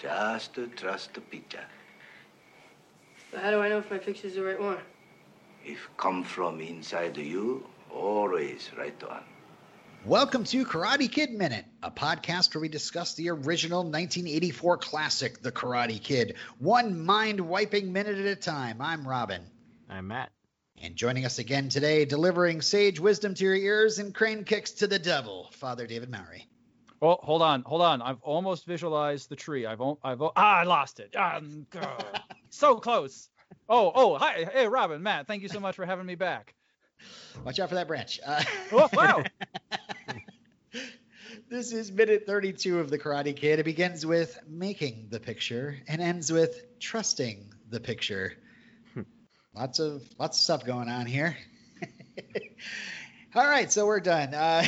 Just to trust the picture. But how do I know if my picture's the right one? If come from inside you, always right on. Welcome to Karate Kid Minute, a podcast where we discuss the original 1984 classic, The Karate Kid, one mind wiping minute at a time. I'm Robin. I'm Matt. And joining us again today, delivering sage wisdom to your ears and crane kicks to the devil, Father David Mowry. Oh, hold on, hold on. I've almost visualized the tree. I've, I've, ah, I lost it. Ah, so close. Oh, oh, hi, hey, Robin, Matt. Thank you so much for having me back. Watch out for that branch. Uh, oh, wow. this is minute 32 of The Karate Kid. It begins with making the picture and ends with trusting the picture. lots of lots of stuff going on here. All right, so we're done. Uh,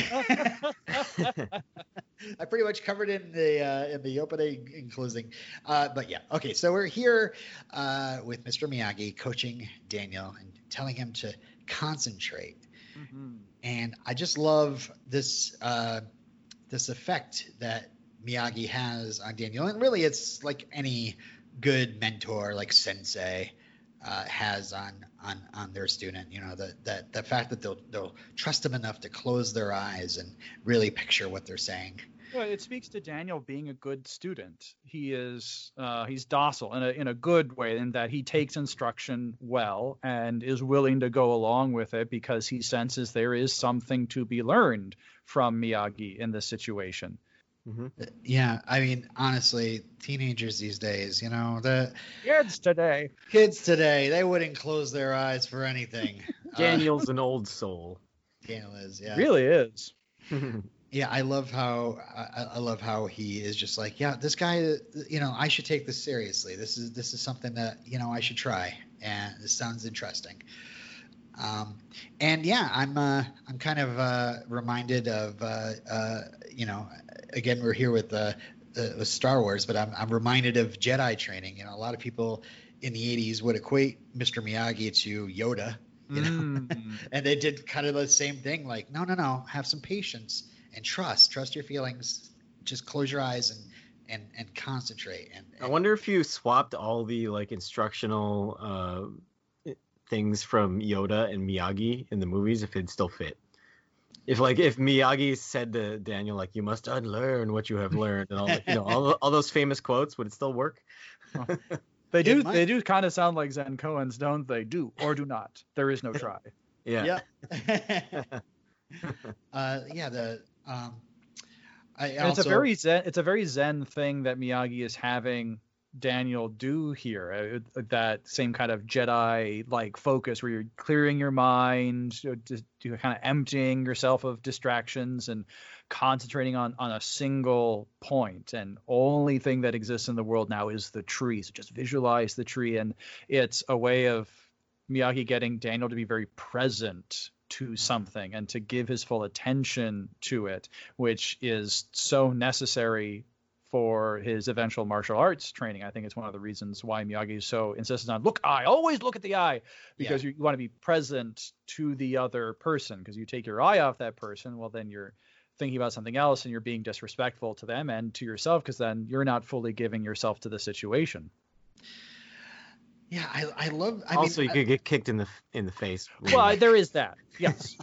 I pretty much covered in the uh, in the opening and closing, uh, but yeah, okay. So we're here uh, with Mr. Miyagi coaching Daniel and telling him to concentrate. Mm-hmm. And I just love this uh, this effect that Miyagi has on Daniel, and really, it's like any good mentor, like sensei uh, has on on on their student. You know, the that the fact that they'll they'll trust them enough to close their eyes and really picture what they're saying. Well, it speaks to Daniel being a good student. He is uh, he's docile in a in a good way in that he takes instruction well and is willing to go along with it because he senses there is something to be learned from Miyagi in this situation. Mm-hmm. Yeah, I mean, honestly, teenagers these days, you know, the kids today, kids today, they wouldn't close their eyes for anything. Daniel's uh, an old soul. Daniel is, yeah, really is. yeah, I love how I, I, love how he is just like, yeah, this guy, you know, I should take this seriously. This is this is something that you know I should try, and this sounds interesting. Um, and yeah, I'm uh, I'm kind of uh, reminded of uh, uh you know again, we're here with the, the, the Star Wars, but I'm, I'm reminded of Jedi training. You know, a lot of people in the 80s would equate Mr. Miyagi to Yoda, you know, mm. and they did kind of the same thing. Like, no, no, no, have some patience and trust, trust your feelings. Just close your eyes and and and concentrate. And, and I wonder if you swapped all the like instructional uh, things from Yoda and Miyagi in the movies, if it'd still fit if like if Miyagi said to Daniel like you must unlearn what you have learned and all you know all, all those famous quotes would it still work? they do they do kind of sound like Zen koans, don't they? Do or do not. There is no try. yeah. Yeah. uh, yeah. The um, I also... it's a very zen it's a very zen thing that Miyagi is having Daniel do here. Uh, that same kind of Jedi like focus where you're clearing your mind, you know, kind of emptying yourself of distractions and concentrating on on a single point. And only thing that exists in the world now is the tree. So just visualize the tree, and it's a way of Miyagi getting Daniel to be very present to something and to give his full attention to it, which is so necessary for his eventual martial arts training. I think it's one of the reasons why Miyagi is so insistent on look eye, always look at the eye, because yeah. you, you want to be present to the other person. Because you take your eye off that person, well, then you're thinking about something else and you're being disrespectful to them and to yourself because then you're not fully giving yourself to the situation. Yeah, I, I love. I also, mean, you I, could get kicked in the in the face. Well, there is that. Yes,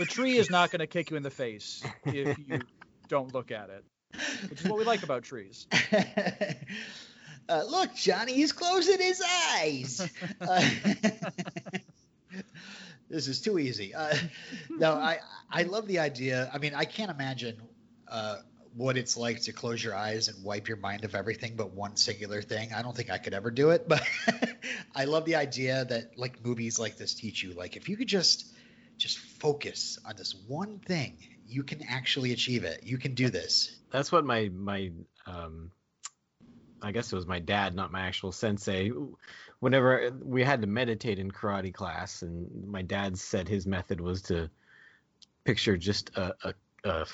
the tree is not going to kick you in the face if you don't look at it which is what we like about trees. Uh, look, Johnny, he's closing his eyes. Uh, this is too easy. Uh, no, I I love the idea. I mean, I can't imagine uh, what it's like to close your eyes and wipe your mind of everything but one singular thing. I don't think I could ever do it, but I love the idea that like movies like this teach you. Like if you could just just focus on this one thing, you can actually achieve it. You can do this that's what my my um I guess it was my dad, not my actual sensei. Whenever we had to meditate in karate class, and my dad said his method was to picture just a, a, a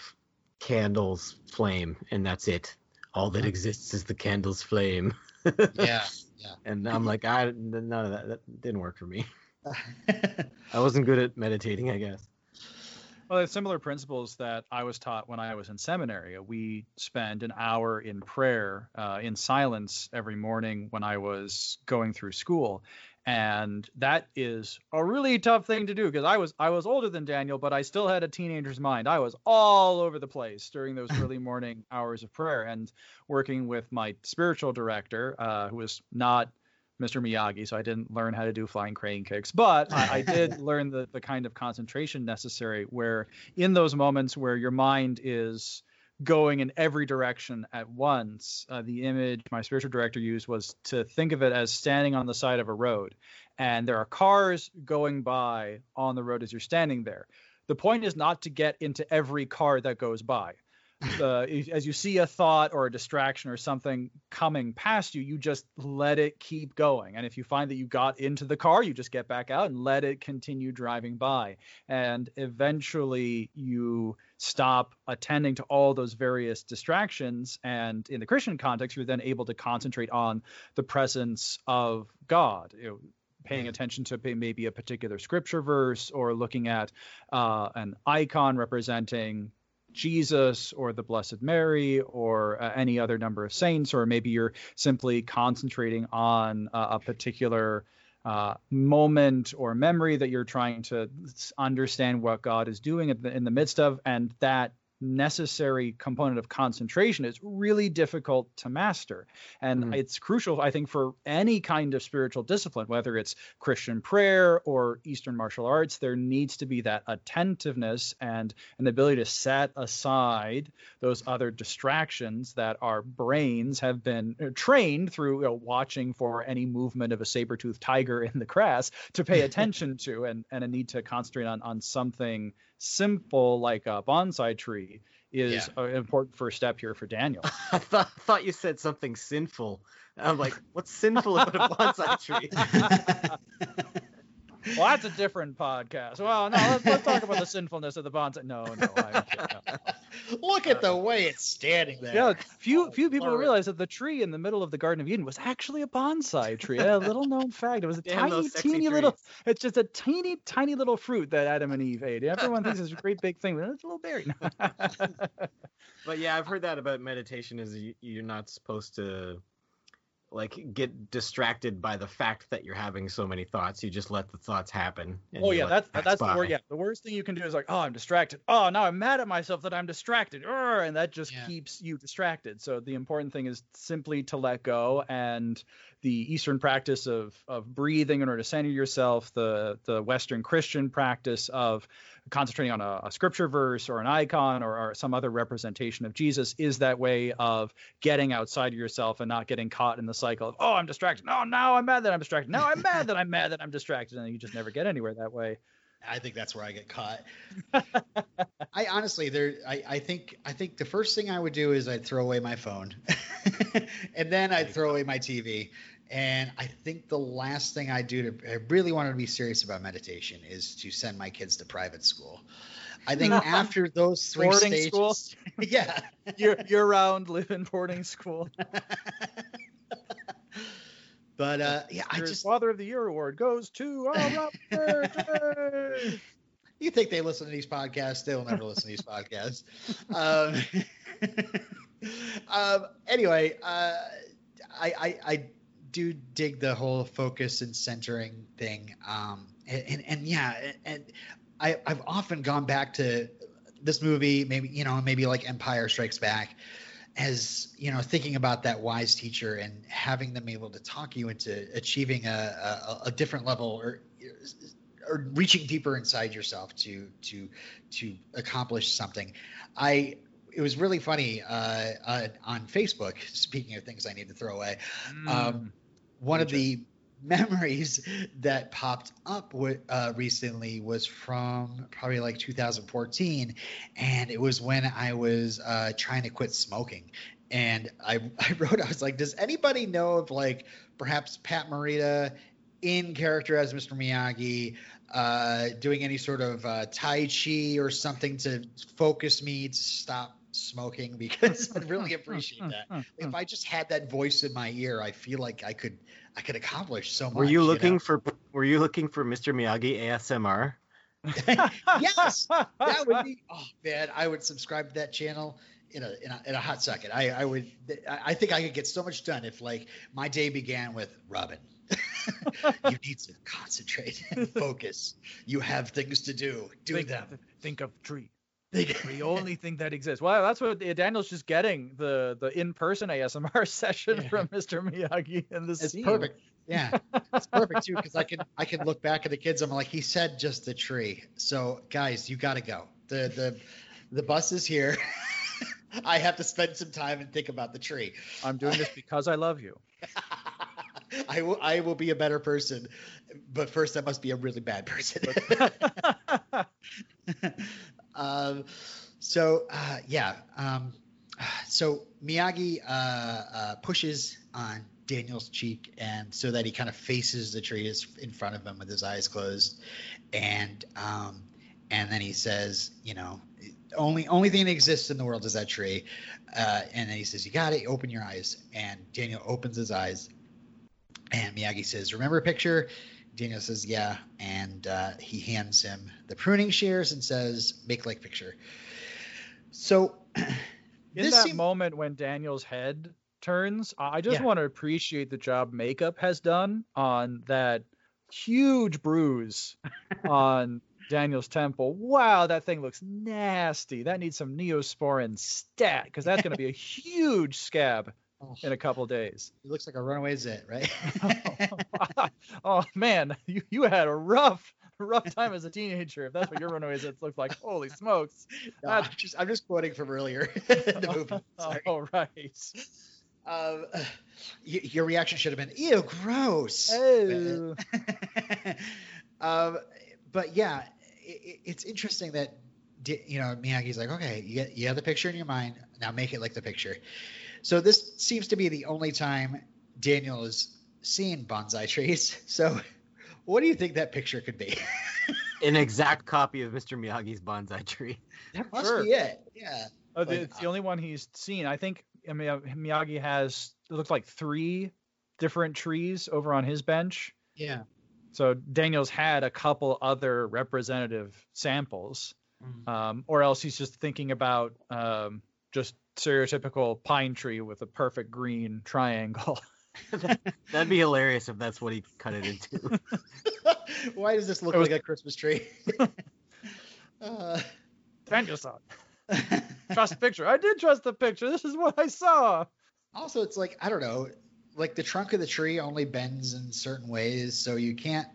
candle's flame, and that's it. All that exists is the candle's flame. yeah, yeah. And I'm like, I none of that, that didn't work for me. I wasn't good at meditating, I guess. Well, it's similar principles that I was taught when I was in seminary. We spend an hour in prayer uh, in silence every morning when I was going through school, and that is a really tough thing to do because I was I was older than Daniel, but I still had a teenager's mind. I was all over the place during those early morning hours of prayer, and working with my spiritual director, uh, who was not Mr. Miyagi, so I didn't learn how to do flying crane kicks, but I, I did learn the the kind of concentration necessary. Where in those moments where your mind is going in every direction at once. Uh, the image my spiritual director used was to think of it as standing on the side of a road, and there are cars going by on the road as you're standing there. The point is not to get into every car that goes by uh, as you see a thought or a distraction or something coming past you, you just let it keep going. And if you find that you got into the car, you just get back out and let it continue driving by. And eventually you stop attending to all those various distractions. And in the Christian context, you're then able to concentrate on the presence of God. You know, paying attention to maybe a particular scripture verse or looking at uh, an icon representing Jesus or the Blessed Mary or uh, any other number of saints, or maybe you're simply concentrating on uh, a particular uh, moment or memory that you're trying to understand what God is doing in the, in the midst of, and that necessary component of concentration is really difficult to master. And mm. it's crucial, I think, for any kind of spiritual discipline, whether it's Christian prayer or Eastern martial arts, there needs to be that attentiveness and an ability to set aside those other distractions that our brains have been uh, trained through you know, watching for any movement of a saber-toothed tiger in the grass to pay attention to and, and a need to concentrate on, on something simple like a bonsai tree is yeah. an important first step here for Daniel. I thought thought you said something sinful. I'm like, what's sinful about a bonsai tree? well, that's a different podcast. Well, no, let's, let's talk about the sinfulness of the bonsai. No, no, I, no. Look at the uh, way it's standing there. Yeah, few oh, few people realize that the tree in the middle of the Garden of Eden was actually a bonsai tree. a little known fact. It was a Damn tiny, teeny trees. little. It's just a teeny, tiny little fruit that Adam and Eve ate. Everyone thinks it's a great big thing, but it's a little berry. but yeah, I've heard that about meditation. Is you're not supposed to like get distracted by the fact that you're having so many thoughts. You just let the thoughts happen. Oh yeah, that's that's by. the word. Yeah, the worst thing you can do is like, oh, I'm distracted. Oh, now I'm mad at myself that I'm distracted. Urgh, and that just yeah. keeps you distracted. So the important thing is simply to let go and the Eastern practice of of breathing in order to center yourself, the the Western Christian practice of concentrating on a, a scripture verse or an icon or, or, some other representation of Jesus is that way of getting outside of yourself and not getting caught in the cycle of oh I'm distracted. No, now I'm mad that I'm distracted. Now I'm mad that I'm mad that I'm distracted, and you just never get anywhere that way. I think that's where I get caught. I honestly, there, I, I think, I think the first thing I would do is I'd throw away my phone, and then I'd throw away my TV, and I think the last thing I do to I really wanted to be serious about meditation is to send my kids to private school. I think after those three boarding stages, school? yeah, year year round live in boarding school. but uh, yeah, Your I just Father of the Year award goes to oh, Robert. you think they listen to these podcasts? They'll never listen to these podcasts. Um, um, anyway, uh, I, I, I do dig the whole focus and centering thing. Um, and, and, and yeah, and I, I've often gone back to this movie, maybe, you know, maybe like Empire Strikes Back as, you know, thinking about that wise teacher and having them able to talk you into achieving a, a, a different level or, or reaching deeper inside yourself to, to, to accomplish something. I, it was really funny uh, uh, on Facebook. Speaking of things I need to throw away, mm. um, one of the memories that popped up uh, recently was from probably like 2014 and it was when i was uh, trying to quit smoking. And I, I wrote i was like does anybody know of like perhaps pat morita in character as mr miyagi uh, doing any sort of uh, tai chi or something to focus me to stop smoking because I'd really appreciate that. if I just had that voice in my ear, I feel like I could I could accomplish so much. Were you looking you know? for Were you looking for Mr. Miyagi ASMR? yes, that would be. Oh man, I would subscribe to that channel in a in a, in a hot second. I I would. I think I could get so much done if like my day began with Robin. you need to concentrate and focus. You have things to do. Do think, them. Think of tree. The only thing that exists. Well, that's what Daniel's just getting the the in person ASMR session yeah. from Mr. Miyagi in the It's scene. perfect. Yeah, it's perfect too because I can I can look back at the kids. I'm like, he said just the tree. So guys, you got to go. The the the bus is here. I have to spend some time and think about the tree. I'm doing this because I love you. I will I will be a better person, but first I must be a really bad person. Um, so uh, yeah, um, so Miyagi uh, uh, pushes on Daniel's cheek, and so that he kind of faces the tree in front of him with his eyes closed, and um, and then he says, you know, only only thing that exists in the world is that tree, uh, and then he says, you got it, open your eyes, and Daniel opens his eyes, and Miyagi says, remember a picture. Daniel says, yeah, and uh, he hands him the pruning shears and says, make like picture. So, in that seemed... moment when Daniel's head turns. I just yeah. want to appreciate the job makeup has done on that huge bruise on Daniel's temple. Wow, that thing looks nasty. That needs some neosporin stat because that's going to be a huge scab oh, in a couple days. It looks like a runaway zit, right? oh, oh, man, you, you had a rough rough time as a teenager if that's what your runaway zits look like. Holy smokes! No, I'm just I'm just quoting from earlier in the movie. Sorry. Oh, right. Um, your reaction should have been, "Ew, gross." Oh. um, but yeah, it, it's interesting that you know Miyagi's like, okay, you, get, you have the picture in your mind, now make it like the picture. So this seems to be the only time Daniel is seeing bonsai trees. So, what do you think that picture could be? An exact copy of Mr. Miyagi's bonsai tree. That must sure. be it. Yeah. Oh, like, it's the only one he's seen. I think I mean, uh, Miyagi has it looks like three different trees over on his bench. Yeah. So Daniel's had a couple other representative samples, mm-hmm. um, or else he's just thinking about um, just stereotypical pine tree with a perfect green triangle. That'd be hilarious if that's what he cut it into. Why does this look was... like a Christmas tree? uh... Danielson. trust the picture. I did trust the picture. This is what I saw. Also, it's like I don't know, like the trunk of the tree only bends in certain ways, so you can't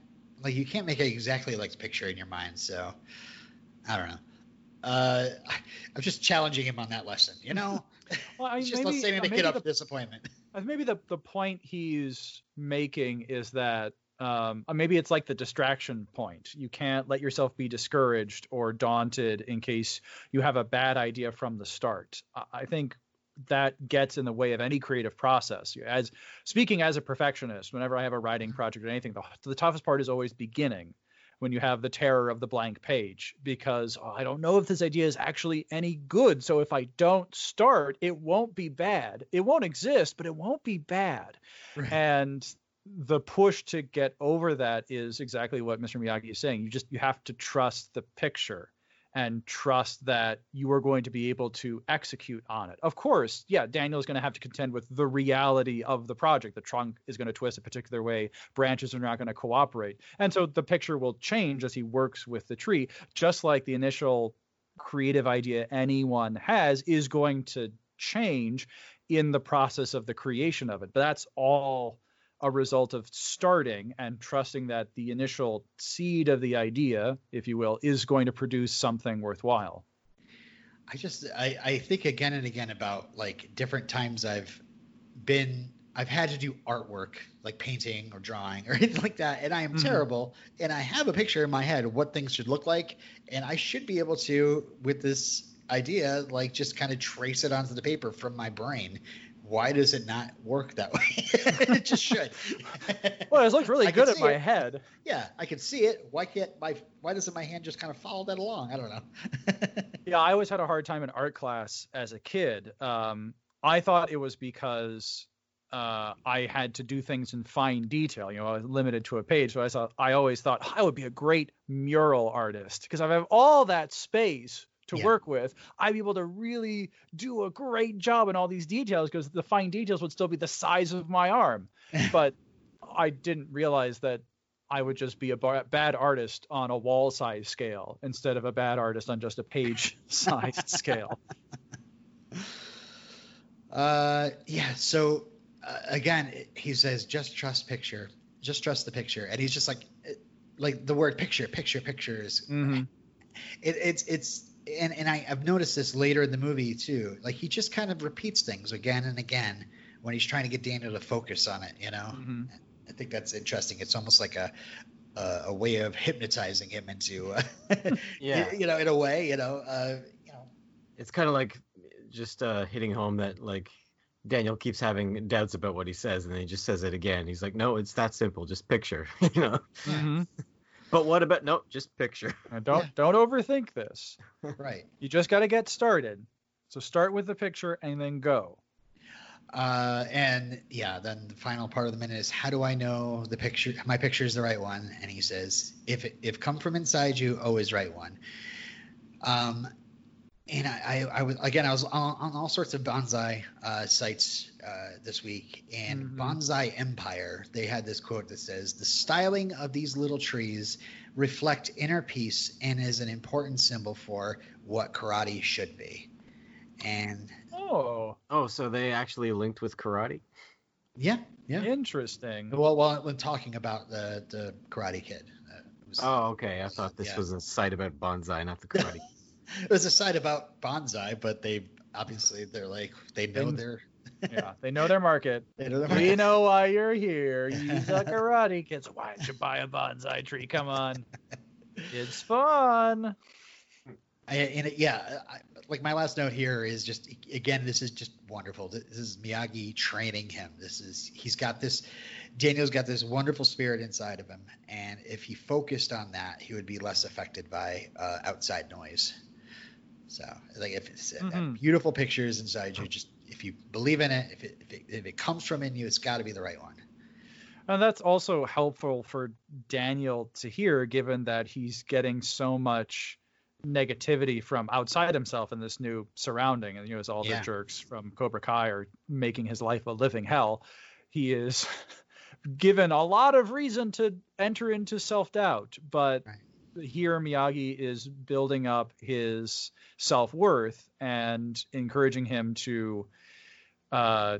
like you can't make it exactly like the picture in your mind. So I don't know. Uh, I, am just challenging him on that lesson. You know, well, I, just maybe, let's up the, disappointment. Maybe the the point he's making is that um, uh, maybe it's like the distraction point. You can't let yourself be discouraged or daunted in case you have a bad idea from the start. I think that gets in the way of any creative process. As speaking as a perfectionist, whenever I have a writing project or anything, the, the toughest part is always beginning when you have the terror of the blank page because oh, I don't know if this idea is actually any good. So if I don't start, it won't be bad. It won't exist, but it won't be bad. Right. And the push to get over that is exactly what Mr. Miyagi is saying. You just you have to trust the picture and trust that you are going to be able to execute on it. Of course, yeah, Daniel is going to have to contend with the reality of the project. The trunk is going to twist a particular way, branches are not going to cooperate. And so the picture will change as he works with the tree, just like the initial creative idea anyone has is going to change in the process of the creation of it. But that's all a result of starting and trusting that the initial seed of the idea, if you will, is going to produce something worthwhile. I just I, I think again and again about like different times I've been I've had to do artwork like painting or drawing or anything like that, and I am mm-hmm. terrible. And I have a picture in my head of what things should look like, and I should be able to with this idea like just kind of trace it onto the paper from my brain why does it not work that way? it just should. well, it looks really good in my it. head. Yeah, I can see it. Why can't my why doesn't my hand just kind of follow that along? I don't know. yeah, I always had a hard time in art class as a kid. Um, I thought it was because uh, I had to do things in fine detail. You know, I was limited to a page, so I thought I always thought I would be a great mural artist because I have all that space to yeah. work with. I'd be able to really do a great job in all these details because the fine details would still be the size of my arm. but I didn't realize that I would just be a bad artist on a wall size scale instead of a bad artist on just a page size scale. Uh, yeah. So uh, again, he says, just trust picture, just trust the picture, and he's just like, like the word picture, picture, pictures. Mm-hmm. It, it's it's and and I, I've noticed this later in the movie too. Like he just kind of repeats things again and again when he's trying to get Daniel to focus on it. You know, mm-hmm. I think that's interesting. It's almost like a a, a way of hypnotizing him into, uh, yeah, you know, in a way, you know, uh, you know, it's kind of like just uh, hitting home that like Daniel keeps having doubts about what he says, and then he just says it again. He's like, "No, it's that simple. Just picture." you know. Mm-hmm. But what about no? Just picture. don't yeah. don't overthink this. Right. You just got to get started. So start with the picture and then go. Uh, and yeah, then the final part of the minute is how do I know the picture? My picture is the right one. And he says, if if come from inside you, always right one. Um, and I, I, I was again, I was on, on all sorts of bonsai uh, sites uh, this week, and mm-hmm. Bonsai Empire. They had this quote that says, "The styling of these little trees reflect inner peace and is an important symbol for what karate should be." And oh, oh, so they actually linked with karate. Yeah, yeah. Interesting. Well, well, when talking about the the Karate Kid. Uh, was, oh, okay. I thought this yeah. was a site about bonsai, not the karate. There's a site about bonsai, but they obviously they're like they know their yeah they know their market. They know their market. We know why you're here. You a karate kids. Why don't you buy a bonsai tree? Come on, it's fun. I, and it, yeah, I, like my last note here is just again, this is just wonderful. This is Miyagi training him. This is he's got this. Daniel's got this wonderful spirit inside of him, and if he focused on that, he would be less affected by uh, outside noise. So like if it's uh, mm-hmm. beautiful pictures inside you, just if you believe in it, if it if it, if it comes from in you, it's got to be the right one. And that's also helpful for Daniel to hear, given that he's getting so much negativity from outside himself in this new surrounding. And you know, as all yeah. the jerks from Cobra Kai are making his life a living hell, he is given a lot of reason to enter into self doubt. But right here Miyagi is building up his self worth and encouraging him to uh,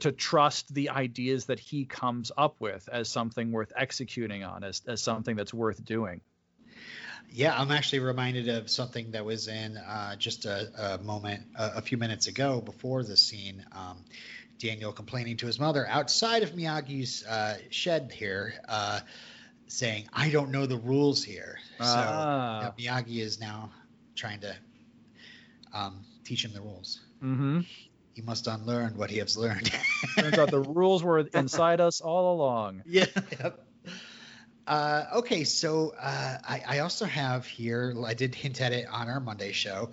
to trust the ideas that he comes up with as something worth executing on, as as something that's worth doing. Yeah, I'm actually reminded of something that was in uh, just a, a moment a, a, few minutes ago before the scene. Um, Daniel complaining to his mother outside of Miyagi's uh, shed here. Uh, saying, "I don't know the rules here." Ah. So Miyagi is now trying to um, teach him the rules. Mm-hmm. He must unlearn what he has learned. Turns out the rules were inside us all along. Yeah. Yep. Uh, okay, so uh, I, I, also have here, I did hint at it on our Monday show,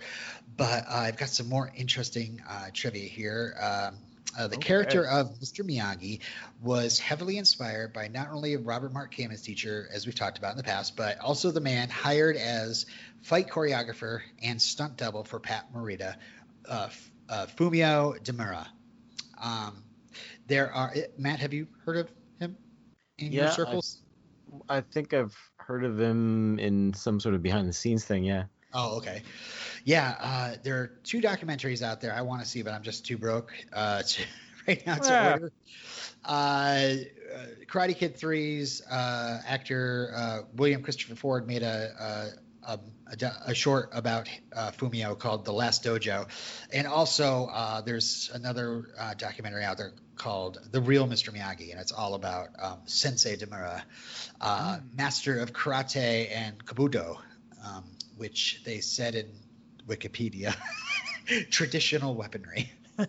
but uh, I've got some more interesting uh, trivia here. Um, uh, the okay. character of Mr. Miyagi was heavily inspired by not only Robert Mark Kamen's teacher, as we've talked about in the past, but also the man hired as fight choreographer and stunt double for Pat Morita, uh, uh, Fumio Demura. Um, there are eh, Matt. Have you heard of him in yeah, your circles? I, I think I've heard of him in some sort of behind the scenes thing. Yeah. Oh, okay. Yeah, uh, there are two documentaries out there I want to see, but I'm just too broke uh, to, right now to yeah. order. Uh, uh Karate Kid 3's uh, actor uh, William Christopher Ford made a, a, a, a short about Fumio called The Last Dojo. And also, there's another documentary out there called The Real Mr. Miyagi, and it's all about um, Sensei Demura, mm. master of karate and kobudo. Um, which they said in Wikipedia, traditional weaponry.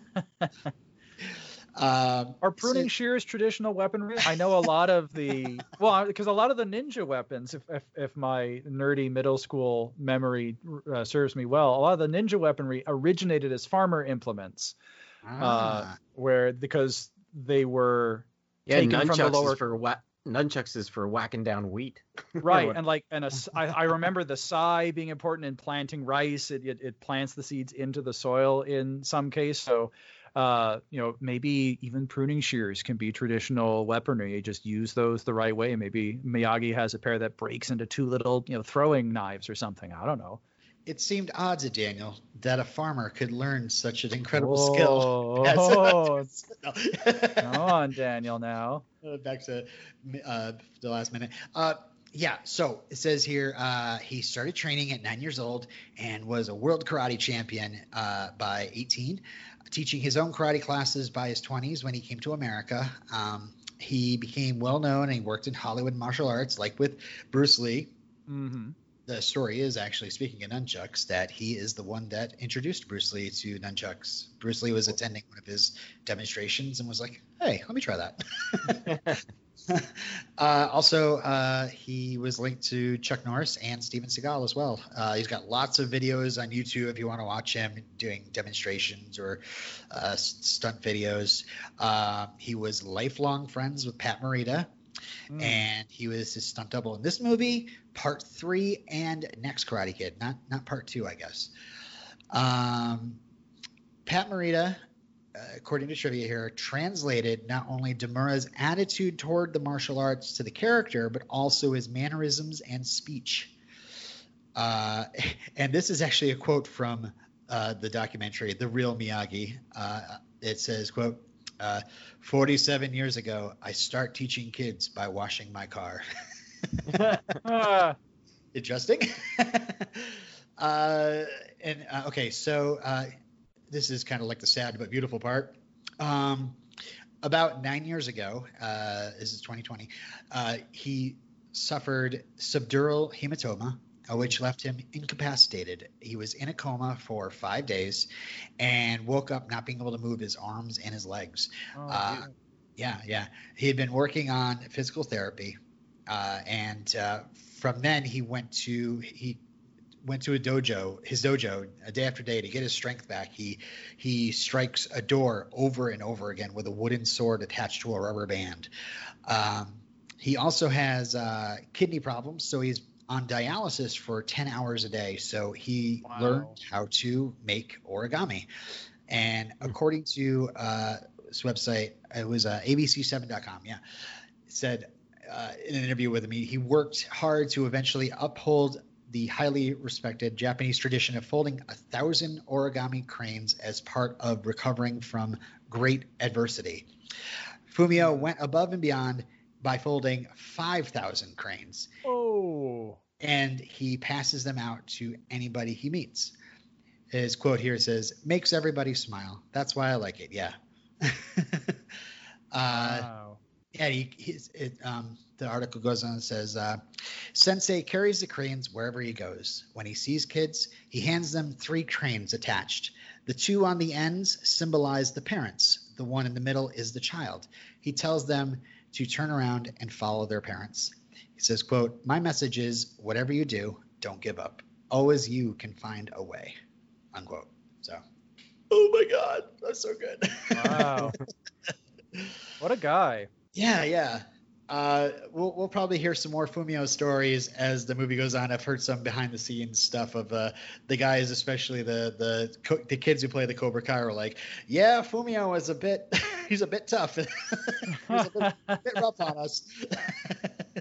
Um, Are pruning so, shears traditional weaponry? I know a lot of the well, because a lot of the ninja weapons, if if, if my nerdy middle school memory uh, serves me well, a lot of the ninja weaponry originated as farmer implements, uh, ah. uh, where because they were yeah, taken from the lower for wha- nunchucks is for whacking down wheat. right, and like and a, I, I remember the sai being important in planting rice. It, it, it plants the seeds into the soil in some case. So uh, you know, maybe even pruning shears can be traditional weaponry. You just use those the right way. Maybe Miyagi has a pair that breaks into two little, you know, throwing knives or something. I don't know. It seemed odd to Daniel that a farmer could learn such an incredible oh, skill. Oh, come on, Daniel. Now uh, back to uh, the last minute. Uh, yeah, so it says here uh, he started training at nine years old and was a world karate champion uh, by 18 teaching his own karate classes by his 20s when he came to America. Um, he became well known and he worked in Hollywood martial arts, like with Bruce Lee. Mm-hmm. The story is actually speaking of nunchucks that he is the one that introduced Bruce Lee to nunchucks. Bruce Lee was attending one of his demonstrations and was like, "Hey, let me try that." uh, also, uh, he was linked to Chuck Norris and Steven Seagal as well. Uh, he's got lots of videos on YouTube if you want to watch him doing demonstrations or uh, stunt videos. Uh, he was lifelong friends with Pat Morita. Mm. And he was his stunt double in this movie, part three, and next Karate Kid, not not part two, I guess. Um, Pat Morita according to trivia here, translated not only Demura's attitude toward the martial arts to the character, but also his mannerisms and speech. Uh, and this is actually a quote from uh, the documentary, The Real Miyagi. Uh, it says, quote, uh, 47 years ago, I start teaching kids by washing my car. Interesting. Uh, and uh, okay, so uh, this is kind of like the sad but beautiful part. Um, about nine years ago, uh, this is 2020, uh, he suffered subdural hematoma, which left him incapacitated. He was in a coma for five days and woke up not being able to move his arms and his legs. Oh, uh, yeah, yeah. He had been working on physical therapy. Uh, and uh, from then, he went to, he went to a dojo, his dojo, a day after day to get his strength back. He he strikes a door over and over again with a wooden sword attached to a rubber band. Um, he also has uh, kidney problems, so he's on dialysis for 10 hours a day. So he wow. learned how to make origami. And hmm. according to uh, this website, it was uh, abc7.com. Yeah, it said uh, in an interview with me, he worked hard to eventually uphold the highly respected Japanese tradition of folding a thousand origami cranes as part of recovering from great adversity. Fumio went above and beyond by folding 5,000 cranes. Oh. And he passes them out to anybody he meets. His quote here says, makes everybody smile. That's why I like it. Yeah. uh, wow. Yeah, he, he's, it, um, the article goes on and says uh, Sensei carries the cranes wherever he goes. When he sees kids, he hands them three cranes attached. The two on the ends symbolize the parents, the one in the middle is the child. He tells them to turn around and follow their parents. He says, quote, My message is whatever you do, don't give up. Always you can find a way. Unquote. So Oh my god, that's so good. Wow. what a guy. Yeah, yeah. Uh, we'll we'll probably hear some more Fumio stories as the movie goes on. I've heard some behind the scenes stuff of uh, the guys, especially the the the kids who play the Cobra Kai, are like, yeah, Fumio is a bit he's a bit tough. he's a bit, a bit rough on us.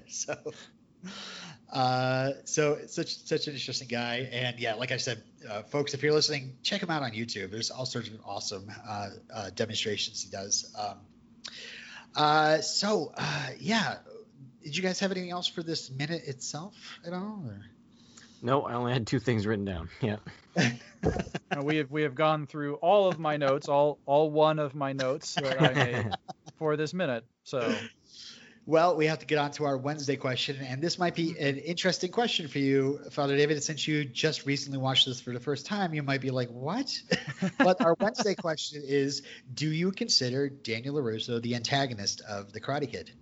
so. Uh, so such such an interesting guy, and yeah, like I said, uh, folks, if you're listening, check him out on YouTube. There's all sorts of awesome uh, uh demonstrations he does. Um, uh, so, uh, yeah, did you guys have anything else for this minute itself at all? Or? No, I only had two things written down. Yeah. we have we have gone through all of my notes, all all one of my notes that I made for this minute. So well, we have to get on to our Wednesday question, and this might be mm-hmm. an interesting question for you, Father David. Since you just recently watched this for the first time, you might be like, "What?" but our Wednesday question is: Do you consider Daniel Larusso the antagonist of the Karate Kid?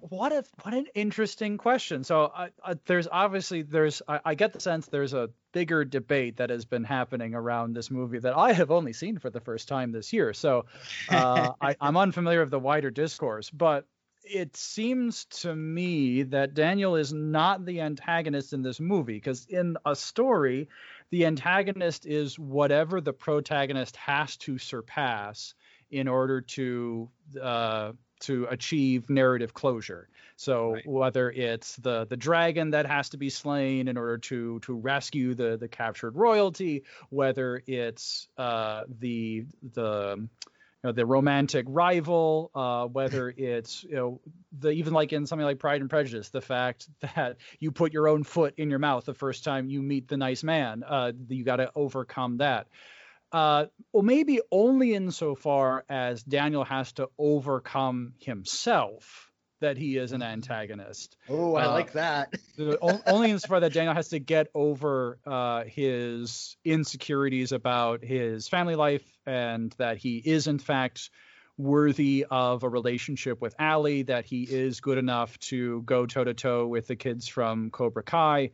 What a what an interesting question. So uh, uh, there's obviously there's I, I, get the sense there's a bigger debate that has been happening around this movie that I have only seen for the first time this year. So uh, I, I'm unfamiliar of the wider discourse, but it seems to me that Daniel is not the antagonist in this movie because in a story, the antagonist is whatever the protagonist has to surpass in order to uh, to achieve narrative closure. So right. whether it's the the dragon that has to be slain in order to to rescue the the captured royalty, whether it's uh, the the you know, the romantic rival, uh, whether it's you know the even like in something like Pride and Prejudice, the fact that you put your own foot in your mouth the first time you meet the nice man, uh, you got to overcome that. Uh, well, maybe only insofar as Daniel has to overcome himself that he is an antagonist. Oh, I uh, like that. only insofar that Daniel has to get over uh, his insecurities about his family life and that he is, in fact, worthy of a relationship with Ali, that he is good enough to go toe to toe with the kids from Cobra Kai.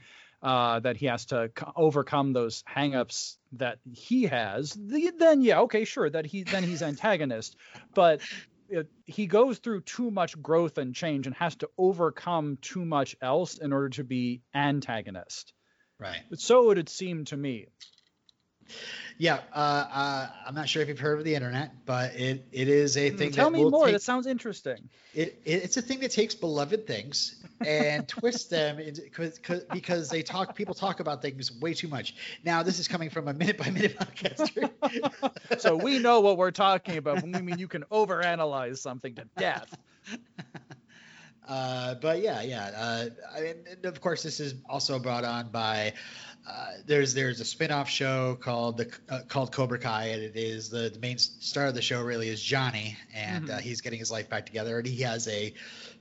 Uh, that he has to c- overcome those hangups that he has, the, then yeah, okay, sure, that he then he's antagonist. But it, he goes through too much growth and change and has to overcome too much else in order to be antagonist. Right. So it would seem to me. Yeah, uh, uh, I'm not sure if you've heard of the internet, but it, it is a hmm, thing. Tell me more. Take, that sounds interesting. It, it, it's a thing that takes beloved things and twists them into, cause, cause, because they talk. People talk about things way too much. Now, this is coming from a minute by minute podcaster. so we know what we're talking about when we mean you can overanalyze something to death. Uh, but yeah, yeah. Uh, I mean, of course, this is also brought on by uh, there's there's a spin-off show called the uh, called Cobra Kai, and it is the, the main star of the show really is Johnny, and mm-hmm. uh, he's getting his life back together, and he has a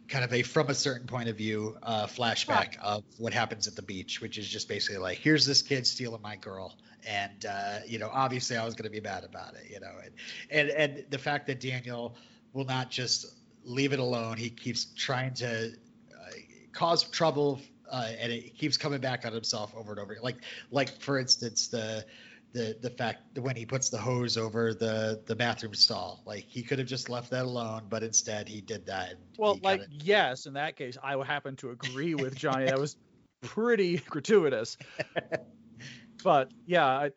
kind of a from a certain point of view uh, flashback of what happens at the beach, which is just basically like here's this kid stealing my girl, and uh, you know obviously I was going to be mad about it, you know, and, and and the fact that Daniel will not just leave it alone, he keeps trying to cause trouble uh, and it keeps coming back on himself over and over. Like like for instance the the the fact that when he puts the hose over the the bathroom stall, like he could have just left that alone, but instead he did that. Well, like kinda... yes, in that case, I would happen to agree with Johnny. that was pretty gratuitous. but yeah, I,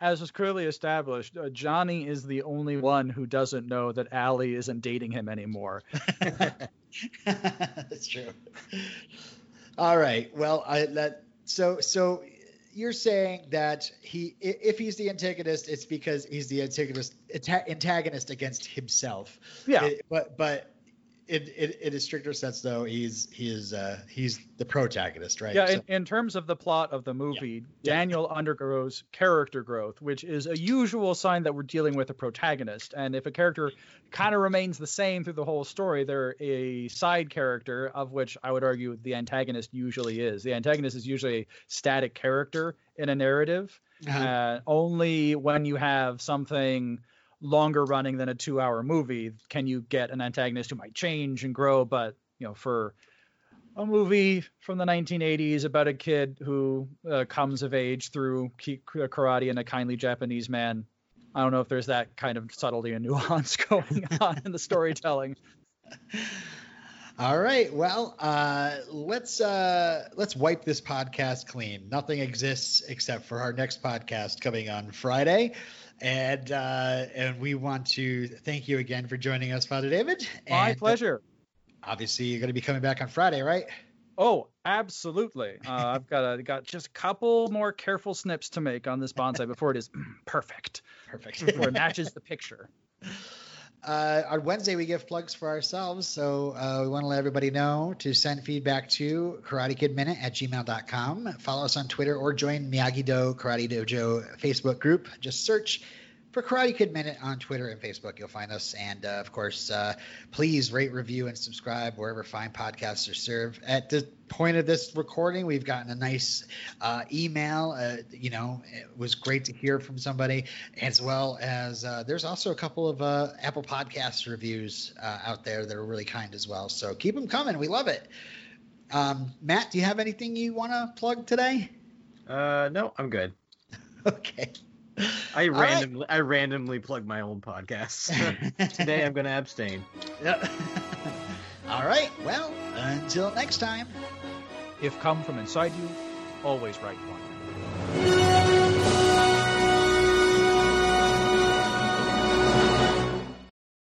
as was clearly established, uh, Johnny is the only one who doesn't know that Ali isn't dating him anymore. That's true. All right. Well, I that so so you're saying that he if he's the antagonist, it's because he's the antagonist antagonist against himself. Yeah. It, but but in, in, in, a stricter sense, though, he's he is uh, he's the protagonist, right? Yeah. So, in, in, terms of the plot of the movie, yeah. Daniel yeah. undergoes character growth, which is a usual sign that we're dealing with a protagonist. And if a character kind of remains the same through the whole story, they're a side character, of which I would argue the antagonist usually is. The antagonist is usually a static character in a narrative. Uh-huh. Uh, only when you have something longer running than a two hour movie can you get an antagonist who might change and grow? But you know for a movie from the 1980s about a kid who uh, comes of age through karate and a kindly japanese man i don't know if there's that kind of subtlety and nuance going on in the storytelling. All right. Well uh, let's uh, let's wipe this podcast clean. Nothing exists except for our next podcast coming on friday and uh, and we want to thank you again for joining us, Father David. My and, pleasure. Uh, obviously, you're going to be coming back on Friday, right? Oh, absolutely. Uh, I've got a, got just a couple more careful snips to make on this bonsai before it is perfect. Perfect. Before it matches the picture. Uh, on Wednesday, we give plugs for ourselves. So uh, we want to let everybody know to send feedback to karatekidminute at gmail.com. Follow us on Twitter or join Miyagi Do Karate Dojo Facebook group. Just search for Karate Kid Minute on Twitter and Facebook. You'll find us. And uh, of course, uh, please rate, review, and subscribe wherever fine podcasts are served. At the point of this recording, we've gotten a nice uh, email. Uh, you know, it was great to hear from somebody, as well as uh, there's also a couple of uh, Apple Podcast reviews out there that are really kind as well. So keep them coming. We love it. Um, Matt, do you have anything you want to plug today? Uh, no, I'm good. okay. I randomly right. I randomly plug my old podcast. Today I'm going to abstain. Yep. All right. Well, until next time. If come from inside you, always right one.